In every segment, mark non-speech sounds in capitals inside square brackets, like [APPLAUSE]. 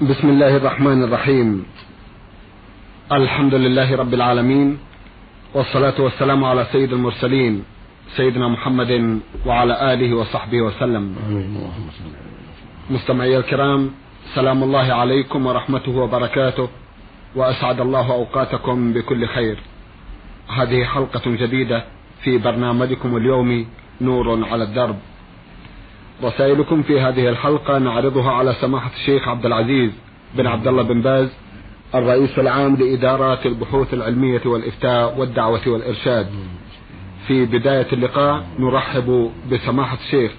بسم الله الرحمن الرحيم. الحمد لله رب العالمين والصلاة والسلام على سيد المرسلين سيدنا محمد وعلى آله وصحبه وسلم. مستمعي الكرام سلام الله عليكم ورحمته وبركاته وأسعد الله أوقاتكم بكل خير. هذه حلقة جديدة في برنامجكم اليومي نور على الدرب. رسائلكم في هذه الحلقة نعرضها على سماحة الشيخ عبد العزيز بن عبد الله بن باز الرئيس العام لإدارات البحوث العلمية والإفتاء والدعوة والإرشاد. في بداية اللقاء نرحب بسماحة الشيخ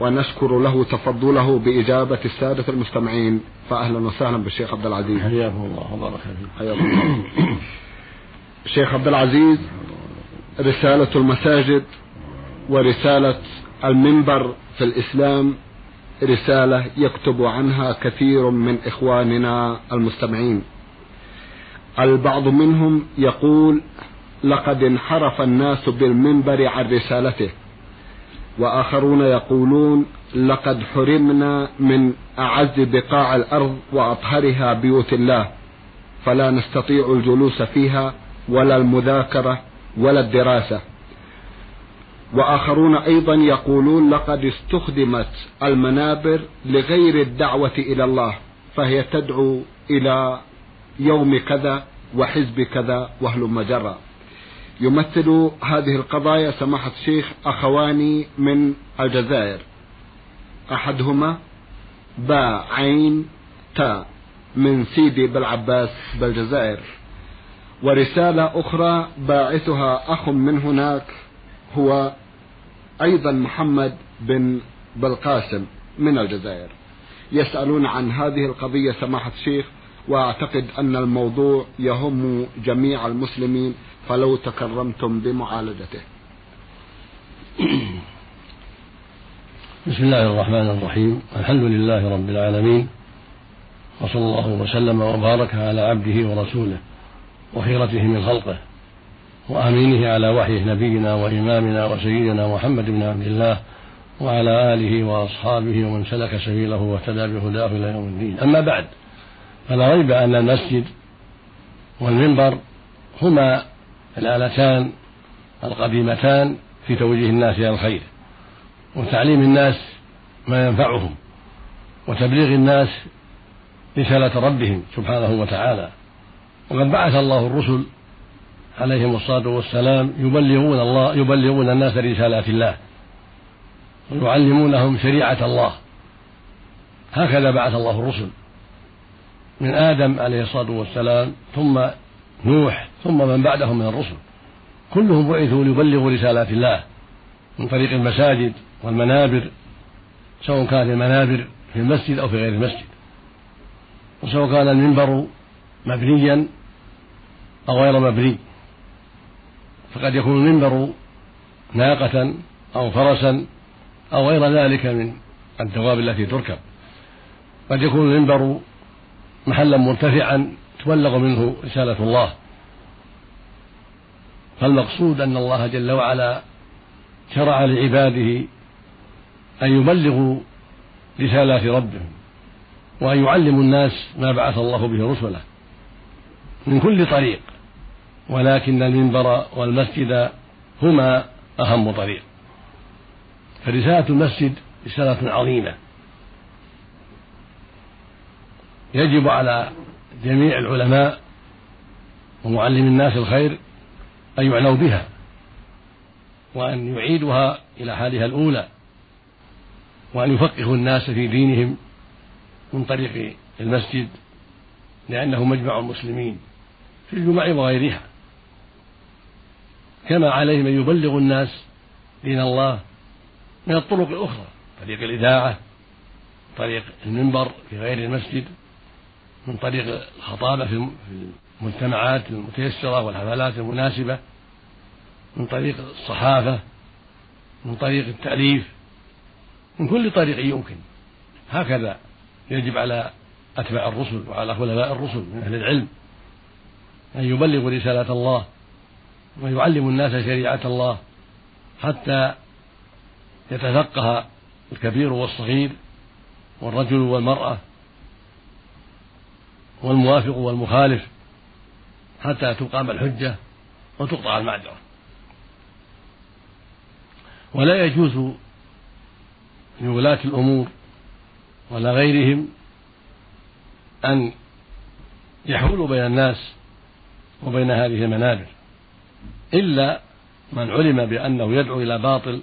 ونشكر له تفضله بإجابة السادة المستمعين. فأهلا وسهلا بالشيخ عبد العزيز. حياكم الله وبارك فيك. حياكم الله. الشيخ عبد العزيز رسالة المساجد ورسالة المنبر في الإسلام رسالة يكتب عنها كثير من إخواننا المستمعين. البعض منهم يقول لقد انحرف الناس بالمنبر عن رسالته. وآخرون يقولون لقد حرمنا من أعز بقاع الأرض وأطهرها بيوت الله فلا نستطيع الجلوس فيها ولا المذاكرة ولا الدراسة. وآخرون أيضا يقولون لقد استخدمت المنابر لغير الدعوة إلى الله فهي تدعو إلى يوم كذا وحزب كذا وهلم جرى يمثل هذه القضايا سماحة الشيخ أخواني من الجزائر. أحدهما باء عين تاء من سيدي بالعباس بالجزائر. ورسالة أخرى باعثها أخ من هناك هو أيضا محمد بن بالقاسم من الجزائر. يسألون عن هذه القضية سماحة الشيخ وأعتقد أن الموضوع يهم جميع المسلمين فلو تكرمتم بمعالجته. [CLEARS THROAT] بسم الله الرحمن الرحيم. الحمد لله رب العالمين وصلى الله وسلم وبارك على عبده ورسوله وخيرته من خلقه. وآمينه على وحيه نبينا وإمامنا وسيدنا محمد بن عبد الله وعلى آله وأصحابه ومن سلك سبيله واهتدى بهداه إلى يوم الدين. أما بعد فلا ريب أن المسجد والمنبر هما الآلتان القديمتان في توجيه الناس إلى الخير وتعليم الناس ما ينفعهم وتبليغ الناس رسالة ربهم سبحانه وتعالى. وقد بعث الله الرسل عليهم الصلاة والسلام يبلغون الله يبلغون الناس رسالات الله. ويعلمونهم شريعة الله. هكذا بعث الله الرسل من آدم عليه الصلاة والسلام ثم نوح ثم من بعدهم من الرسل. كلهم بعثوا ليبلغوا رسالات الله من طريق المساجد والمنابر سواء كانت المنابر في المسجد أو في غير المسجد. وسواء كان المنبر مبنيا أو غير مبني. فقد يكون المنبر ناقة أو فرسا أو غير ذلك من الدواب التي تركب. قد يكون المنبر محلا مرتفعا تبلغ منه رسالة الله. فالمقصود أن الله جل وعلا شرع لعباده أن يبلغوا رسالات ربهم وأن يعلموا الناس ما بعث الله به رسله من كل طريق. ولكن المنبر والمسجد هما أهم طريق. فرسالة المسجد رسالة عظيمة. يجب على جميع العلماء ومعلم الناس الخير أن يعنوا بها وأن يعيدها إلى حالها الأولى وأن يفقهوا الناس في دينهم من طريق المسجد لأنه مجمع المسلمين في الجمع وغيرها. كما عليهم أن يبلغوا الناس دين الله من الطرق الأخرى. طريق الإذاعة طريق المنبر في غير المسجد من طريق الخطابة في المجتمعات المتيسرة والحفلات المناسبة من طريق الصحافة من طريق التأليف من كل طريق يمكن. هكذا يجب على أتباع الرسل وعلى خلفاء الرسل من أهل العلم أن يبلغوا رسالة الله ويعلموا الناس شريعة الله حتى يتفقه الكبير والصغير والرجل والمرأة والموافق والمخالف حتى تقام الحجة وتقطع المعذرة. ولا يجوز لولاة الأمور ولا غيرهم أن يحول بين الناس وبين هذه المنابر. إلا من علم بأنه يدعو إلى باطل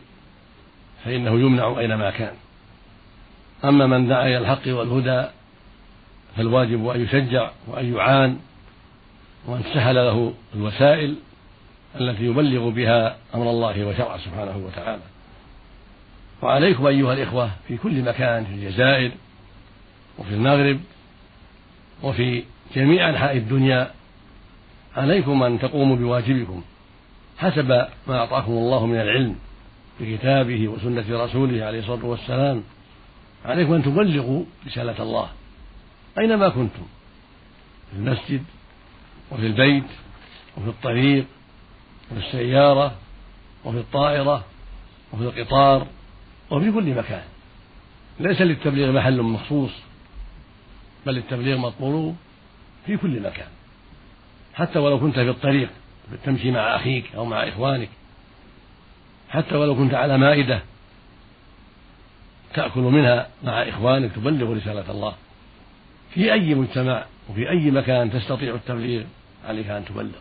فإنه يمنع أينما كان. أما من دعا إلى الحق والهدى فالواجب أن يشجع وأن يعان وأن تسهل له الوسائل التي يبلغ بها أمر الله وشرعه سبحانه وتعالى. وعليكم أيها الإخوة في كل مكان في الجزائر وفي المغرب وفي جميع أنحاء الدنيا عليكم أن تقوموا بواجبكم حسب ما أعطاكم الله من العلم بكتابه وسنة رسوله عليه الصلاة والسلام. عليكم أن تبلغوا رسالة الله أينما كنتم في المسجد وفي البيت وفي الطريق وفي السيارة وفي الطائرة وفي القطار وفي كل مكان. ليس للتبليغ محل مخصوص بل التبليغ مطلوب في كل مكان. حتى ولو كنت في الطريق تمشي مع أخيك أو مع إخوانك حتى ولو كنت على مائدة تأكل منها مع إخوانك تبلغ رسالة الله. في أي مجتمع وفي أي مكان تستطيع التبليغ عليك أن تبلغ.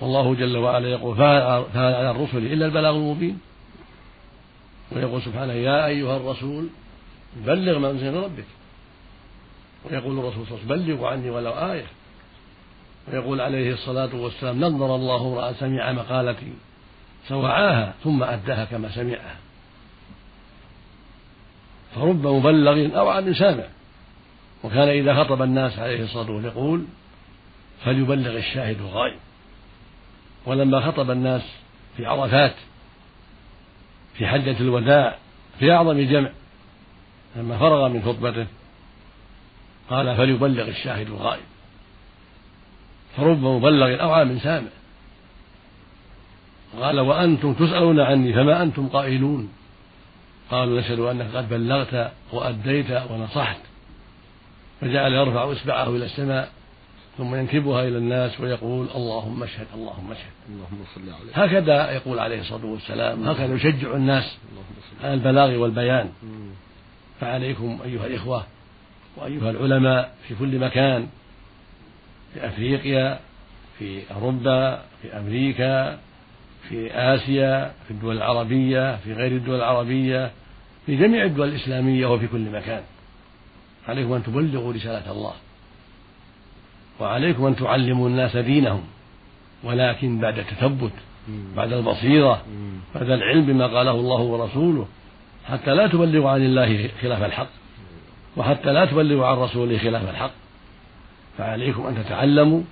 والله جل وعلا يقول فهل على الرسل إلا البلاغ المبين؟ ويقول سبحانه يا أيها الرسول بلغ ما أنزل ربك. ويقول الرسول صلى الله عليه وسلم بلغوا عني ولو آية. ويقول عليه الصلاة والسلام نظر الله امرأ سمع مقالتي فوعاها ثم أداها كما سمعها. فرب مبلغ أوعى من سامع. وكان إذا خطب الناس عليه الصلاة والسلام يقول فليبلغ الشاهد الغائب ولما خطب الناس في عرفات في حجة الوداع في أعظم جمع لما فرغ من خطبته قال فليبلغ الشاهد الغائب فرب مبلغ أوعى من سامع. قال وأنتم تسألون عني فما أنتم قائلون؟ قالوا نشهد أنك قد بلغت وأديت ونصحت. فجعل يرفع إصبعه إلى السماء ثم ينكبها إلى الناس ويقول اللهم اشهد اللهم اشهد. اللهم صل عليه هكذا يقول عليه الصلاة والسلام هكذا يشجع الناس على البلاغ والبيان. فعليكم أيها الإخوة وأيها العلماء في كل مكان في أفريقيا في أوروبا في أمريكا في آسيا في الدول العربية في غير الدول العربية في جميع الدول الإسلامية وفي كل مكان. عليكم أن تبلغوا رسالة الله. وعليكم أن تعلموا الناس دينهم. ولكن بعد التثبت بعد البصيرة بعد العلم بما قاله الله ورسوله حتى لا تبلغوا عن الله خلاف الحق. وحتى لا تبلغوا عن رسوله خلاف الحق. فعليكم أن تتعلموا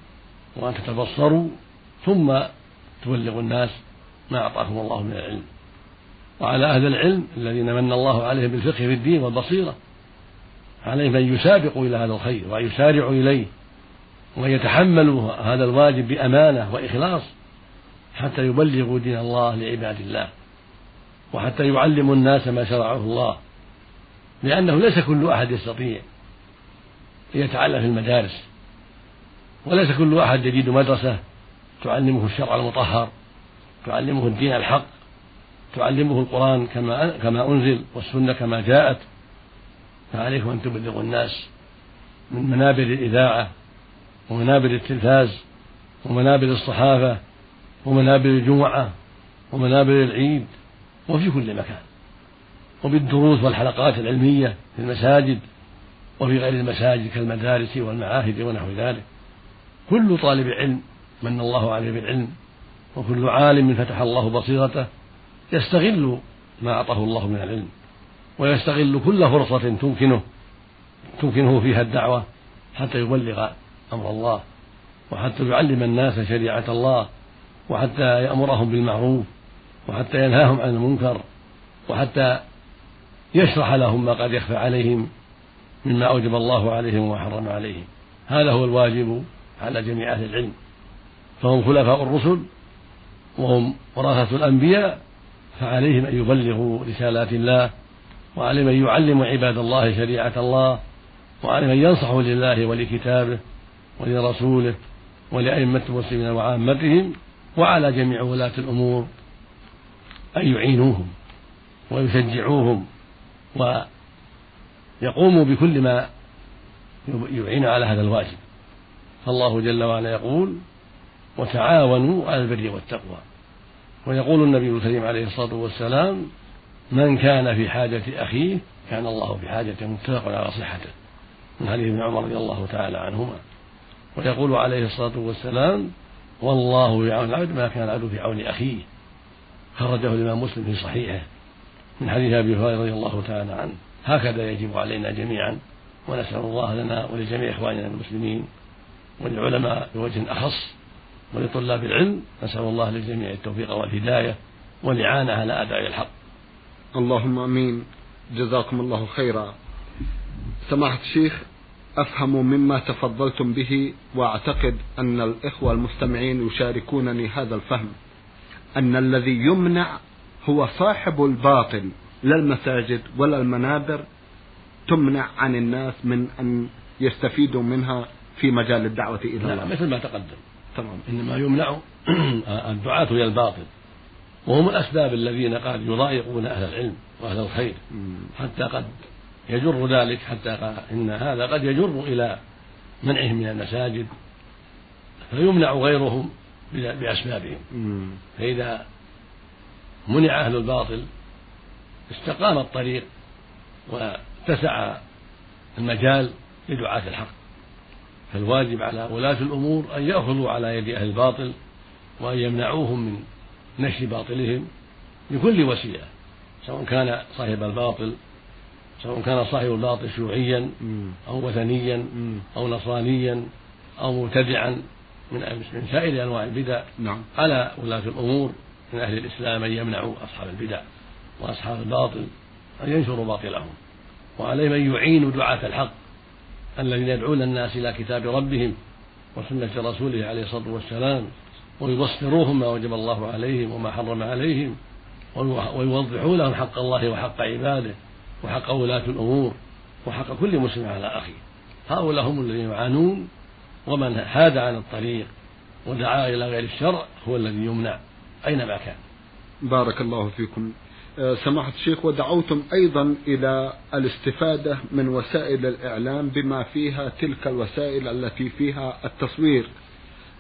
وأن تتبصروا ثم تبلغوا الناس ما أعطاكم الله من العلم. وعلى أهل العلم الذين من الله عليهم بالفقه في الدين والبصيرة عليهم أن يسابقوا إلى هذا الخير وأن يسارعوا إليه وأن يتحملوا هذا الواجب بأمانة وإخلاص حتى يبلغوا دين الله لعباد الله وحتى يعلموا الناس ما شرعه الله لأنه ليس كل أحد يستطيع أن يتعلم في المدارس. وليس كل أحد يجد مدرسة. تعلمه الشرع المطهر. تعلمه الدين الحق. تعلمه القرآن كما كما أنزل والسنة كما جاءت. فعليكم أن تبلغوا الناس من منابر الإذاعة ومنابر التلفاز ومنابر الصحافة ومنابر الجمعة ومنابر العيد وفي كل مكان. وبالدروس والحلقات العلمية في المساجد وفي غير المساجد كالمدارس والمعاهد ونحو ذلك. كل طالب علم من الله عليه بالعلم وكل عالم فتح الله بصيرته يستغل ما أعطاه الله من العلم ويستغل كل فرصة تمكنه تمكنه فيها الدعوة حتى يبلغ أمر الله وحتى يعلم الناس شريعة الله وحتى يأمرهم بالمعروف وحتى ينهاهم عن المنكر وحتى يشرح لهم ما قد يخفى عليهم مما أوجب الله عليهم وحرم عليهم. هذا هو الواجب على جميع أهل العلم. فهم خلفاء الرسل وهم ورثة الأنبياء فعليهم أن يبلغوا رسالات الله وعليهم أن يعلموا عباد الله شريعة الله وعليه أن ينصحوا لله ولكتابه ولرسوله ولأئمة المسلمين وعامتهم وعلى جميع ولاة الأمور أن يعينوهم ويشجعوهم ويقوموا بكل ما يعين على هذا الواجب. فالله جل وعلا يقول وتعاونوا على البر والتقوى. ويقول النبي الكريم عليه الصلاة والسلام من كان في حاجة أخيه كان الله في حاجة متفق على صحته من حديث ابن عمر رضي الله تعالى عنهما. ويقول عليه الصلاة والسلام والله يعون العبد ما كان العبد في عون أخيه. خرجه الإمام مسلم في صحيحه من حديث أبي هريرة رضي الله تعالى عنه. هكذا يجب علينا جميعا ونسأل الله لنا ولجميع إخواننا المسلمين وللعلماء بوجه أخص ولطلاب العلم نسأل الله للجميع التوفيق والهداية والإعانة على أداء الحق. اللهم آمين. جزاكم الله خيرا. سماحة الشيخ أفهم مما تفضلتم به وأعتقد أن الإخوة المستمعين يشاركونني هذا الفهم. أن الذي يمنع هو صاحب الباطل لا المساجد ولا المنابر تمنع عن الناس من أن يستفيدوا منها في مجال الدعوة إلى نعم الله. مثل ما تقدم. تمام. إنما يمنع [CLEARS THROAT] الدعاة إلى الباطل. وهم الأسباب الذين قد يضايقون أهل العلم وأهل الخير. حتى قد يجر ذلك حتى إن هذا قد يجر إلى منعهم من المساجد. فيمنع غيرهم بأسبابهم. فإذا منع أهل الباطل استقام الطريق واتسع المجال لدعاة الحق. فالواجب على ولاة الأمور أن يأخذوا على يد أهل الباطل وأن يمنعوهم من نشر باطلهم بكل وسيلة سواء كان صاحب الباطل سواء كان صاحب الباطل شيوعيا أو وثنيا أو نصرانيا أو مبتدعا من من سائر أنواع البدع نعم. على ولاة الأمور من أهل الإسلام أن يمنعوا أصحاب البدع وأصحاب الباطل أن ينشروا باطلهم وعليهم أن يعينوا دعاة الحق الذين يدعون الناس إلى كتاب ربهم وسنة رسوله عليه الصلاة والسلام ويبصروهم ما وجب الله عليهم وما حرم عليهم ويوضحوا لهم حق الله وحق عباده وحق ولاة الأمور وحق كل مسلم على أخيه. هؤلاء هم الذين يعانون ومن حاد عن الطريق ودعا إلى غير الشرع هو الذي يمنع أينما كان. بارك الله فيكم. سماحة الشيخ ودعوتم أيضا إلى الاستفادة من وسائل الإعلام بما فيها تلك الوسائل التي فيها التصوير.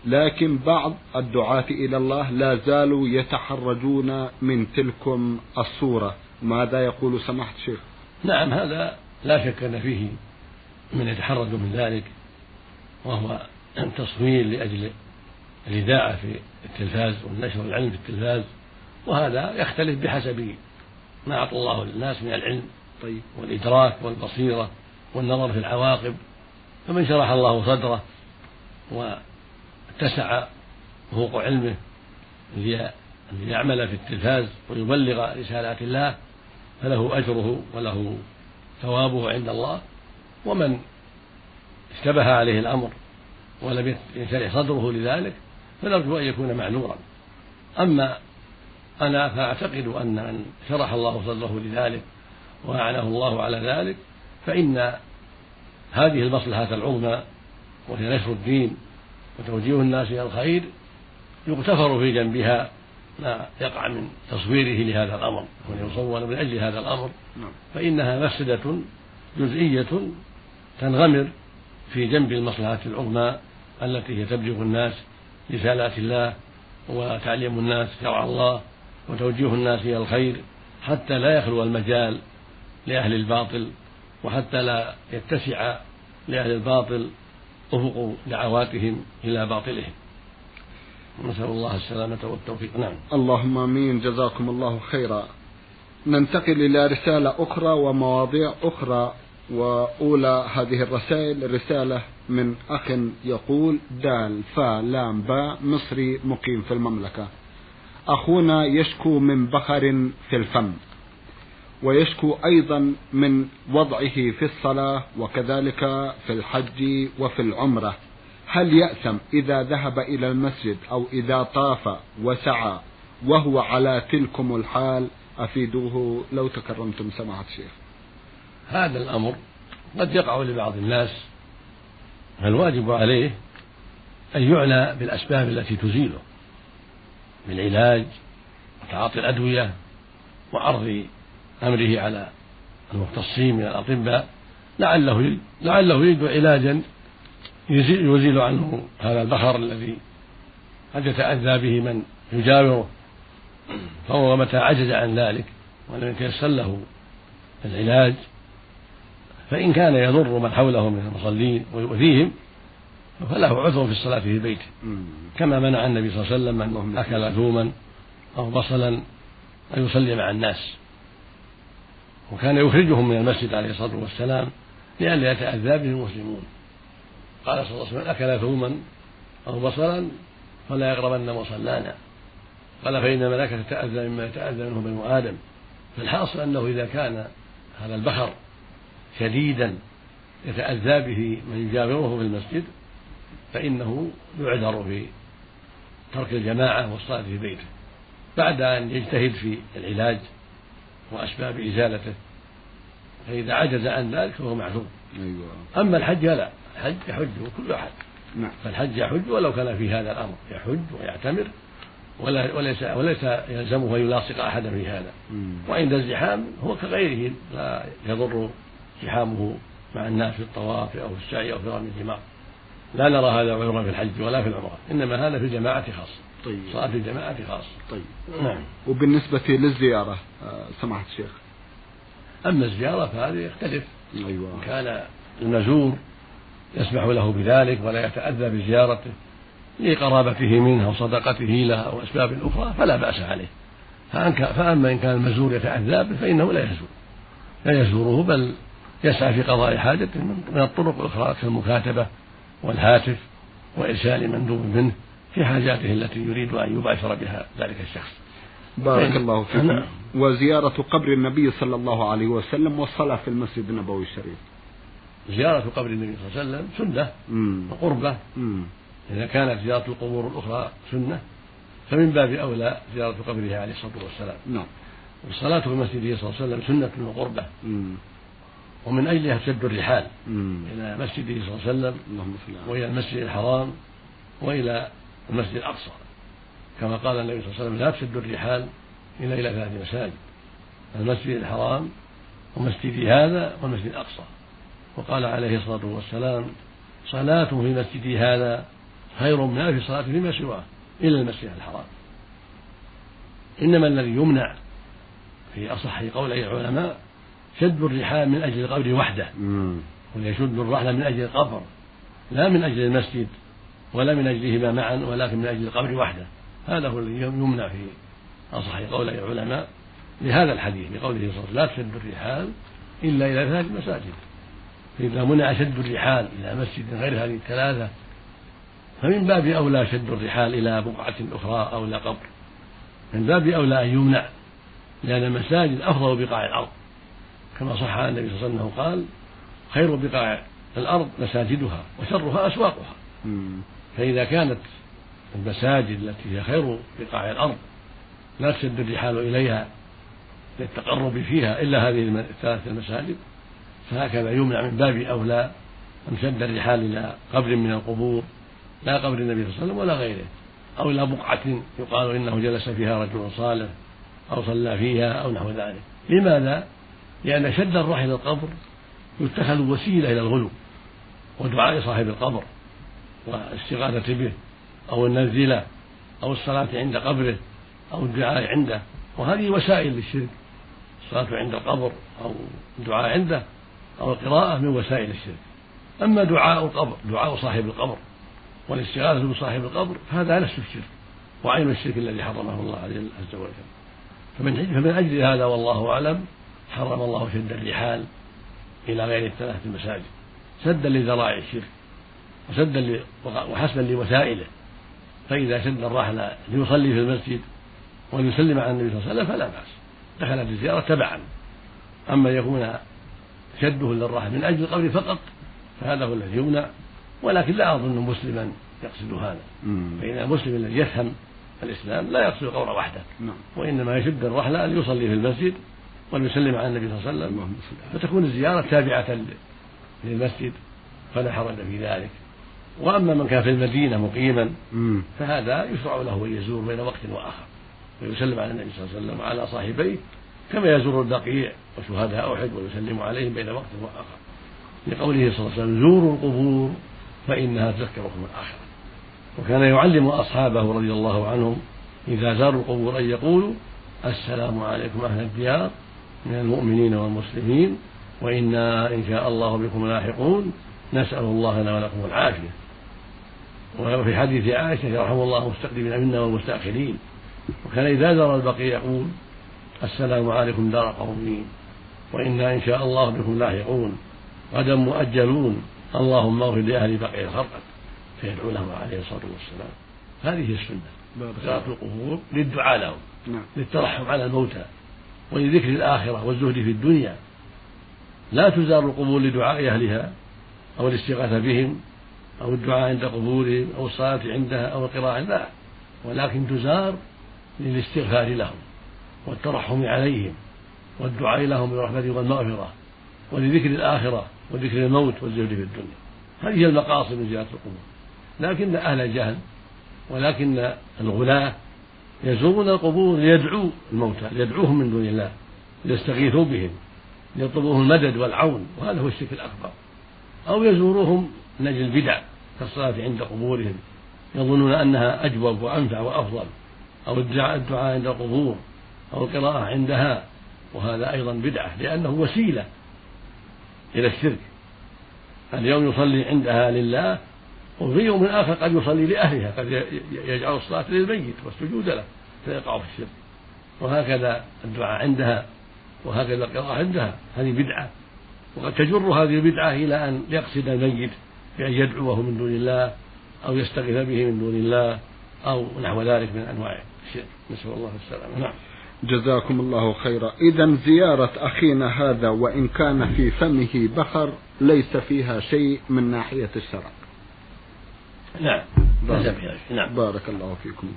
لكن بعض الدعاة إلى الله لا زالوا يتحرجون من تلكم الصورة. ماذا يقول سماحة الشيخ؟ نعم هذا لا شك أن فيه من يتحرج من ذلك وهو تصوير لأجل الإذاعة في التلفاز والنشر العلم في التلفاز. وهذا يختلف بحسب ما أعطى الله للناس من العلم طيب. والإدراك والبصيرة والنظر في العواقب فمن شرح الله صدره واتسع فوق علمه ليعمل في التلفاز ويبلغ رسالات الله فله أجره وله ثوابه عند الله. ومن اشتبه عليه الأمر ولم ينشرح صدره لذلك فنرجو أن يكون معذورا. أما أنا فأعتقد أن من شرح الله صدره لذلك وأعناه الله على ذلك فإن هذه المصلحة العظمى وهي نشر الدين وتوجيه الناس إلى الخير يغتفر في جنبها ما يقع من تصويره لهذا الأمر ويصور من أجل هذا الأمر نعم. فإنها مفسدة جزئية تنغمر في جنب المصلحة العظمى التي هي تبلغ الناس رسالات الله وتعليم الناس شرع الله وتوجيه الناس إلى الخير حتى لا يخلو المجال لأهل الباطل وحتى لا يتسع لأهل الباطل أفق دعواتهم إلى باطلهم. نسأل الله السلامة والتوفيق. نعم. اللهم آمين. جزاكم الله خيرا. ننتقل إلى رسالة أخرى ومواضيع أخرى. وأولى هذه الرسائل رسالة من أخ يقول دال فا لام باء مصري مقيم في المملكة. أخونا يشكو من بخر في الفم ويشكو أيضا من وضعه في الصلاة وكذلك في الحج وفي العمرة. هل يأثم إذا ذهب إلى المسجد أو إذا طاف وسعى وهو على تلكم الحال؟ أفيدوه لو تكرمتم سماحة الشيخ. هذا الأمر قد يقع لبعض الناس فالواجب عليه أن يعنى بالأسباب التي تزيله. بالعلاج وتعاطي الأدوية وعرض أمره على المختصين من الأطباء لعله لعله يجد علاجا يزيل عنه هذا البخر الذي قد يتأذى به من يجاوره فهو متى عجز عن ذلك ولم يتيسر له العلاج فإن كان يضر من حوله من المصلين ويؤذيهم فله عذر في الصلاة في بيته كما منع النبي صلى الله عليه وسلم من أكل ثوما أو بصلا أن يصلي مع الناس. وكان يخرجهم من المسجد عليه الصلاة والسلام لئلا يتأذى به المسلمون. قال صلى الله عليه وسلم أكل ثوما أو بصلا فلا يقربن مصلانا. قال فإن الملائكة تتأذى مما يتأذى منه بنو آدم. فالحاصل أنه إذا كان هذا البخر شديدا يتأذى به من يجاوره في المسجد فإنه يعذر في ترك الجماعة والصلاة في بيته بعد أن يجتهد في العلاج وأسباب إزالته فإذا عجز عن ذلك فهو معذور. أيوة. أما الحج لا الحج يحج كل أحد. نعم. فالحج يحج ولو كان في هذا الأمر يحج ويعتمر ولا وليس وليس يلزمه أن يلاصق أحدا في هذا. وعند الزحام هو كغيره لا يضر زحامه مع الناس في الطواف أو في السعي أو في رمي الجمار لا نرى هذا عذرا في الحج ولا في العمرة إنما هذا في الجماعه خاصه طيب. صلاه الجماعه خاصه طيب. نعم. وبالنسبة للزيارة آه، سماحة الشيخ؟ أما الزيارة فهذه يختلف. أيوه. إن كان المزور يسمح له بذلك ولا يتأذى بزيارته لقرابته منه أو صدقته له أو أسباب أخرى فلا بأس عليه. فأما إن كان المزور يتعذى به فإنه لا يزور. لا يزوره بل يسعى في قضاء حاجته من الطرق الأخرى كالمكاتبة والهاتف وإرسال مندوب منه في حاجاته التي يريد أن يباشر بها ذلك الشخص. بارك الله فيكم. نعم. وزيارة قبر النبي صلى الله عليه وسلم والصلاة في المسجد النبوي الشريف. زيارة قبر النبي صلى الله عليه وسلم سنة وقربة. إذا كانت زيارة القبور الأخرى سنة فمن باب أولى زيارة قبره عليه الصلاة والسلام. نعم. والصلاة في مسجده صلى الله عليه وسلم سنة وقربة. ومن أجلها تشد الرحال. إلى مسجده صلى الله عليه وسلم وإلى المسجد الحرام وإلى المسجد الأقصى. كما قال النبي صلى الله عليه وسلم لا تشد الرحال إلا إلى ثلاث مساجد المسجد الحرام ومسجدي هذا والمسجد الأقصى. وقال عليه الصلاة والسلام صلاة في مسجدي هذا خير من ألف صلاة فيما سواه إلا المسجد الحرام. إنما الذي يمنع في أصح قولي العلماء شد الرحال من أجل القبر وحده. ويشد الرحل من أجل القبر. لا من أجل المسجد ولا من أجلهما معا ولكن من أجل القبر وحده. هذا هو الذي يمنع في أصح قولي العلماء لهذا الحديث بقوله صلى الله عليه وسلم لا تشد الرحال إلا إلى ثلاث مساجد. فإذا منع شد الرحال إلى مسجد غير هذه الثلاثة فمن باب أولى شد الرحال إلى بقعة أخرى أو إلى قبر. من باب أولى أن يمنع لأن المساجد أفضل بقاع الأرض. كما صح عن النبي صلى الله عليه وسلم قال خير بقاع الأرض مساجدها وشرها أسواقها. فإذا كانت المساجد التي هي خير بقاع الأرض لا تشد الرحال إليها للتقرب فيها إلا هذه الثلاث المساجد فهكذا يمنع من باب أولى أن شد الرحال إلى قبر من القبور لا قبر النبي صلى الله عليه وسلم ولا غيره أو إلى بقعة يقال إنه جلس فيها رجل صالح أو صلى فيها أو نحو ذلك. لماذا؟ لأن شد الرحل إلى القبر يتخذ وسيلة إلى الغلو ودعاء صاحب القبر والاستغاثة به أو النزلة أو الصلاة عند قبره أو الدعاء عنده وهذه وسائل للشرك الصلاة عند القبر أو الدعاء عنده أو القراءة من وسائل الشرك أما دعاء القبر دعاء صاحب القبر والاستغاثة بصاحب القبر فهذا نفس الشرك وعين الشرك الذي حرمه الله عز وجل. فمن فمن أجل هذا والله أعلم حرم الله شد الرحال إلى غير الثلاثة المساجد سدا لذرائع الشرك وسدا وحسبا لوسائله. فإذا شد الرحل ليصلي في المسجد وليسلم على النبي صلى الله عليه وسلم فلا بأس. دخل في الزيارة تبعا. أما يكون شده للرحل من أجل القبر فقط فهذا هو الذي يمنع. ولكن لا أظن مسلما يقصد هذا. فإن المسلم الذي يفهم الإسلام لا يقصد القبر وحده. نعم. وإنما يشد الرحلة أن يصلي في المسجد وأن يسلم على النبي صلى الله عليه وسلم. فتكون الزيارة تابعة للمسجد فلا حرج في ذلك. وأما من كان في المدينة مقيما فهذا يشرع له أن يزور بين وقت وآخر. ويسلم على النبي صلى الله عليه وسلم وعلى صاحبيه كما يزور البقيع وشهداء أحد ويسلم عليهم بين وقت وآخر. لقوله صلى الله عليه وسلم زوروا القبور فإنها تذكركم الآخرة. وكان يعلم أصحابه رضي الله عنهم إذا زاروا القبور أن يقولوا السلام عليكم أهل الديار من المؤمنين والمسلمين وإنا إن شاء الله بكم لاحقون. نسأل الله لنا ولكم العافية. وفي حديث عائشة يرحم الله المستقدمين منا والمستأخرين. وكان إذا زار البقيع يقول السلام عليكم دار قومين وإنا إن شاء الله بكم لاحقون. غدا مؤجلون. اللهم اغفر لأهل بقيع الخرقة فيدعو لهم عليه الصلاة والسلام. هذه السنة. زيارة القبور للدعاء لهم. نعم. للترحم على الموتى. ولذكر الآخرة والزهد في الدنيا. لا تزار القبور لدعاء أهلها أو الاستغاثة بهم أو الدعاء عند قبورهم أو الصلاة عندها أو القراءة لا ولكن تزار للاستغفار لهم والترحم عليهم والدعاء لهم بالرحمة والمغفرة ولذكر الآخرة وذكر الموت والزهد في الدنيا. هذه المقاصد من زيارة القبور. لكن أهل الجهل ولكن الغلاة يزورون القبور ليدعوا الموتى ليدعوهم من دون الله ليستغيثوا بهم ليطلبوهم المدد والعون وهذا هو الشرك الأكبر. أو يزوروهم من أجل البدع كالصلاة عند قبورهم يظنون أنها أجوب وأنفع وأفضل أو الدعاء عند القبور أو القراءة عندها وهذا أيضا بدعة لأنه وسيلة إلى الشرك. اليوم يصلي عندها لله وفي يوم آخر قد يصلي لأهلها قد يجعل الصلاة للميت والسجود له فيقع في الشرك. وهكذا الدعاء عندها وهكذا القراءة عندها هذه بدعة. وقد تجر هذه البدعة إلى أن يقصد الميت بأن يدعوه من دون الله أو يستغيث به من دون الله أو نحو ذلك من أنواع الشرك. نسأل الله السلامة. نعم. جزاكم الله خيرا. إذا زيارة أخينا هذا وإن كان في فمه بخر ليس فيها شيء من ناحية الشرع. نعم. بارك, نعم. بارك الله فيكم.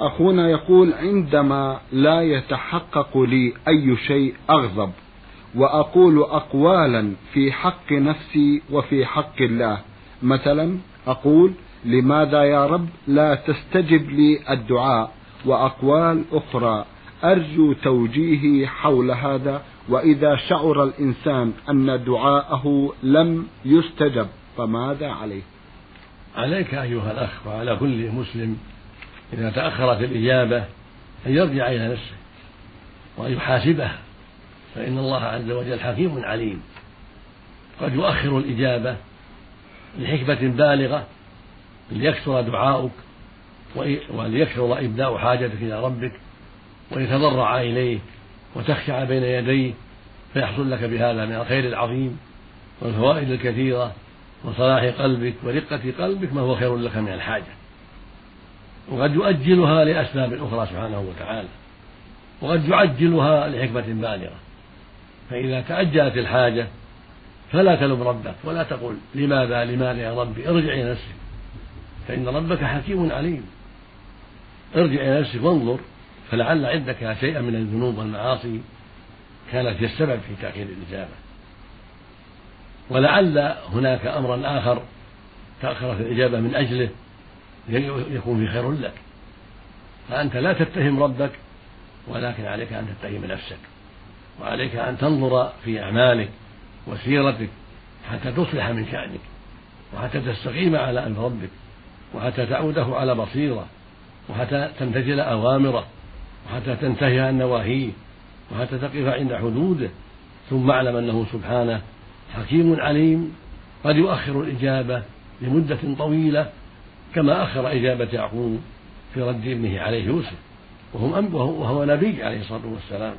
أخونا يقول عندما لا يتحقق لي أي شيء أغضب وأقول أقوالا في حق نفسي وفي حق الله. مثلا أقول لماذا يا رب لا تستجب لي الدعاء؟ وأقوال أخرى أرجو توجيهي حول هذا وإذا شعر الإنسان أن دعاءه لم يستجب فماذا عليه؟ عليك أيها الأخ وعلى كل مسلم إذا تأخرت الإجابة أن يرجع إلى نفسه وأن يحاسبها فإن الله عز وجل حكيم عليم. قد يؤخر الإجابة لحكمة بالغة ليكثر دعاؤك وليكثر إبداء حاجتك إلى ربك ويتضرع إليه وتخشع بين يديه فيحصل لك بهذا من الخير العظيم والفوائد الكثيرة وصلاح قلبك ورقة قلبك ما هو خير لك من الحاجة. وقد يؤجلها لأسباب أخرى سبحانه وتعالى. وقد يعجلها لحكمة بالغة. فإذا تأجلت الحاجة فلا تلم ربك ولا تقول لماذا لماذا يا ربي؟ ارجع إلى نفسك. فإن ربك حكيم عليم. ارجع إلى نفسك وانظر فلعل عندك شيئا من الذنوب والمعاصي كانت هي السبب في تأخير الإجابة. ولعل هناك أمرا آخر تأخرت الإجابة من أجله يكون في خير لك. فأنت لا تتهم ربك ولكن عليك أن تتهم نفسك وعليك أن تنظر في أعمالك وسيرتك حتى تصلح من شأنك وحتى تستقيم على أمر ربك وحتى تعوده على بصيرة وحتى تمتثل أوامره وحتى تنتهي عن نواهيه وحتى تقف عند حدوده ثم اعلم أنه سبحانه حكيم عليم قد يؤخر الإجابة لمدة طويلة كما أخر إجابة يعقوب في رد ابنه عليه يوسف وهم وهو نبي عليه الصلاة والسلام.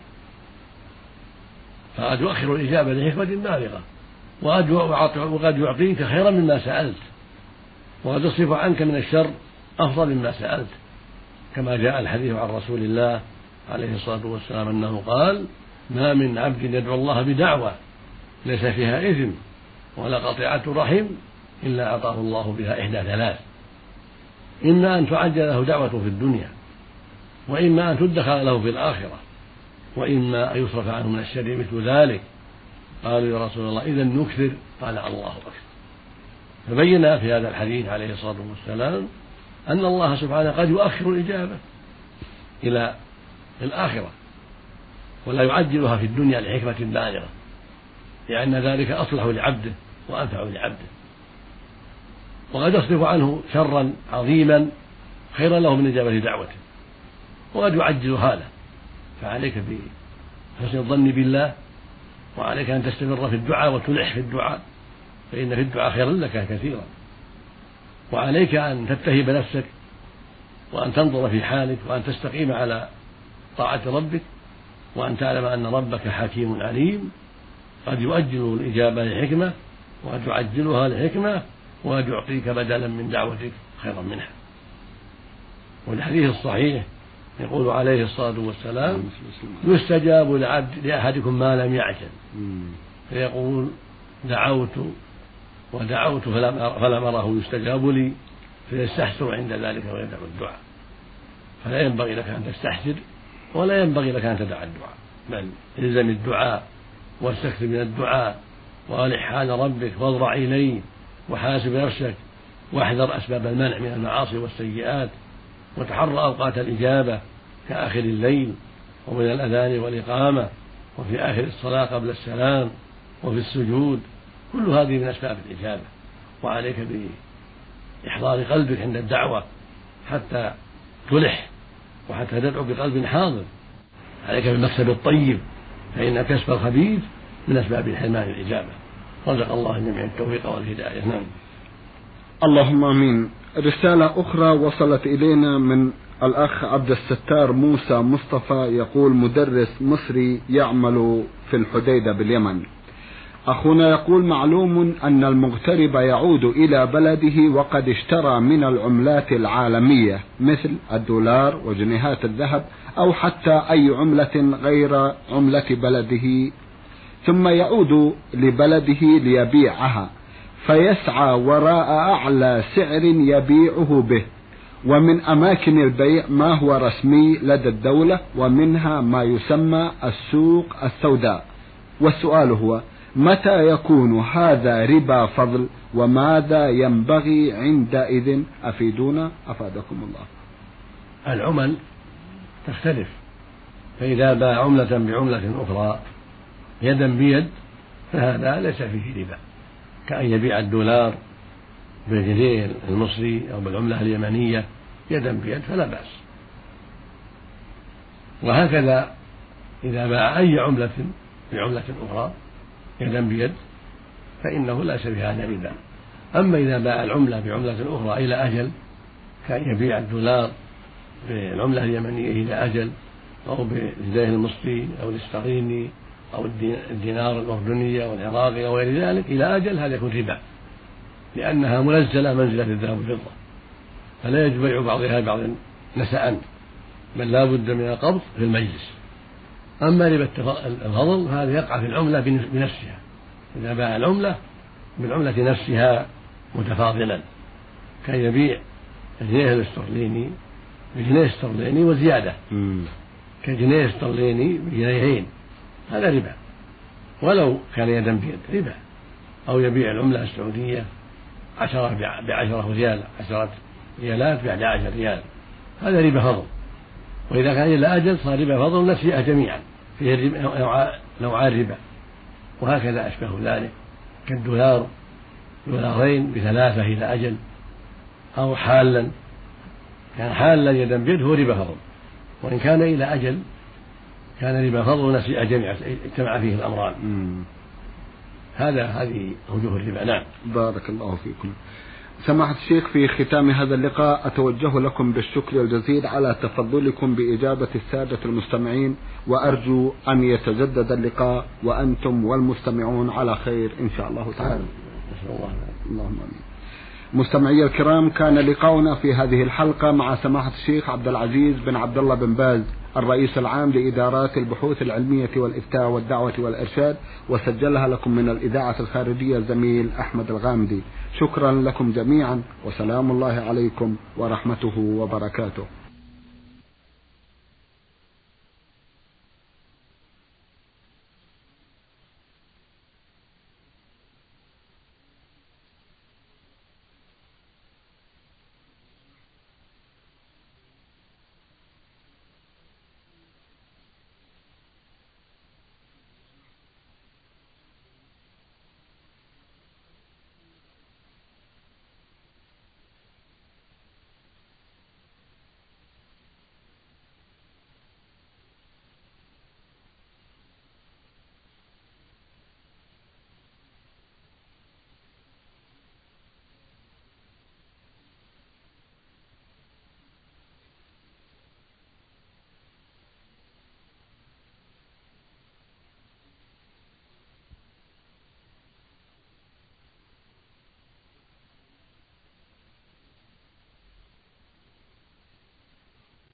فقد يؤخر الإجابة لحكمة بالغة. وقد يعطيك خيرا مما سألت. وقد يصرف عنك من الشر أفضل مما سألت. كما جاء الحديث عن رسول الله عليه الصلاة والسلام أنه قال ما من عبد يدعو الله بدعوة ليس فيها إثم ولا قطيعة رحم إلا أعطاه الله بها إحدى ثلاث. إما أن تعجل له دعوة في الدنيا وإما أن تدخر له في الآخرة وإما أن يصرف عنه من الشر مثل ذلك. قالوا يا رسول الله إذا نكثر. قال الله أكبر. فبين في هذا الحديث عليه الصلاة والسلام أن الله سبحانه قد يؤخر الإجابة إلى الآخرة ولا يعجلها في الدنيا لحكمة بالغة لأن ذلك أصلح لعبده وأنفع لعبده. وقد يصرف عنه شرا عظيما خيرا له من إجابة دعوته. وقد يعجل هذا. فعليك بحسن الظن بالله وعليك أن تستمر في الدعاء وتلح في الدعاء فإن في الدعاء خيرا لك كثيرا. وعليك أن تتهب نفسك وأن تنظر في حالك وأن تستقيم على طاعة ربك وأن تعلم أن ربك حكيم عليم. قد يؤجل الإجابة لحكمة وقد يعجلها لحكمة وقد يعطيك بدلا من دعوتك خيرا منها. والحديث الصحيح يقول عليه الصلاة والسلام يستجاب لعبد لأحدكم ما لم يعجل. فيقول دعوت ودعوت فلم أره يستجاب لي فيستحسر عند ذلك ويدع الدعاء. فلا ينبغي لك أن تستحسر ولا ينبغي لك أن تدع الدعاء بل الزم الدعاء واستكثر من الدعاء وألح حال ربك واضرع إليه وحاسب نفسك واحذر أسباب المنع من المعاصي والسيئات وتحرى أوقات الإجابة كآخر الليل ومن الأذان والإقامة وفي آخر الصلاة قبل السلام وفي السجود. كل هذه من أسباب الإجابة. وعليك بإحضار قلبك عند الدعوة حتى تلح وحتى تدعو بقلب حاضر. عليك بالمكسب الطيب. فإن كسب الخبيث من أسباب حرمان الإجابة رزق الله الجميع التوفيق والهداية. نعم. اللهم آمين. رسالة أخرى وصلت إلينا من الأخ عبد الستار موسى مصطفى يقول مدرس مصري يعمل في الحديدة باليمن. أخونا يقول معلوم أن المغترب يعود إلى بلده وقد اشترى من العملات العالمية مثل الدولار وجنيهات الذهب أو حتى أي عملة غير عملة بلده. ثم يعود لبلده ليبيعها فيسعى وراء أعلى سعر يبيعه به. ومن أماكن البيع ما هو رسمي لدى الدولة ومنها ما يسمى السوق السوداء. والسؤال هو متى يكون هذا ربا فضل وماذا ينبغي عندئذ؟ أفيدونا أفادكم الله. العمل تختلف. فإذا باع عملة بعملة أخرى يدا بيد فهذا ليس فيه ربا. كأن يبيع الدولار بالجنيه المصري أو بالعملة اليمنية يدا بيد فلا بأس. وهكذا إذا باع أي عملة بعملة أخرى يدا بيد فإنه ليس في هذا ربا أما إذا باع العملة بعملة أخرى إلى أجل كأن يبيع الدولار بالعملة اليمنية إلى أجل أو بالجنيه المصري أو الاسترليني أو الدينار الأردني أو العراقي أو غير ذلك إلى أجل هذا يكون ربا لأنها منزلة منزلة الذهب والفضة. فلا يجب بيع بعضها بعض نسأ بل لا بد من القبض في المجلس. أما ربا الفضل هذا يقع في العملة بنفسها. إذا باع العملة بالعملة نفسها متفاضلا. كان يبيع الجنيه الاسترليني بجنيه استرليني وزيادة. كجنيه استرليني بجنيهين. هذا ربا. ولو كان يدا بيد ربا. أو يبيع العملة السعودية عشرة بعشرة ريال عشرة ريالات بعد عشر ريال. هذا ربا فضل وإذا كان إلى أجل صار ربا فضل نسيئة جميعا. فيه نوعان ربا وهكذا أشبه ذلك. كالدولار دولارين بثلاثة إلى أجل أو حالا. كان حالا يدا بيد هو ربا فضل. وإن كان إلى أجل كان ربا فضل ونسيئة جميعا. اجتمع فيه الأمران. هذا هذه وجوه الربا. نعم. بارك الله فيكم. سماحة الشيخ في ختام هذا اللقاء أتوجه لكم بالشكر الجزيل على تفضلكم بإجابة السادة المستمعين وأرجو أن يتجدد اللقاء وأنتم والمستمعون على خير إن شاء الله تعالى. الله اللهم آمين. مستمعي الكرام كان لقاؤنا في هذه الحلقة مع سماحة الشيخ عبد العزيز بن عبد الله بن باز الرئيس العام لإدارات البحوث العلمية والإفتاء والدعوة والإرشاد وسجلها لكم من الإذاعة الخارجية الزميل أحمد الغامدي. شكرا لكم جميعا وسلام الله عليكم ورحمته وبركاته.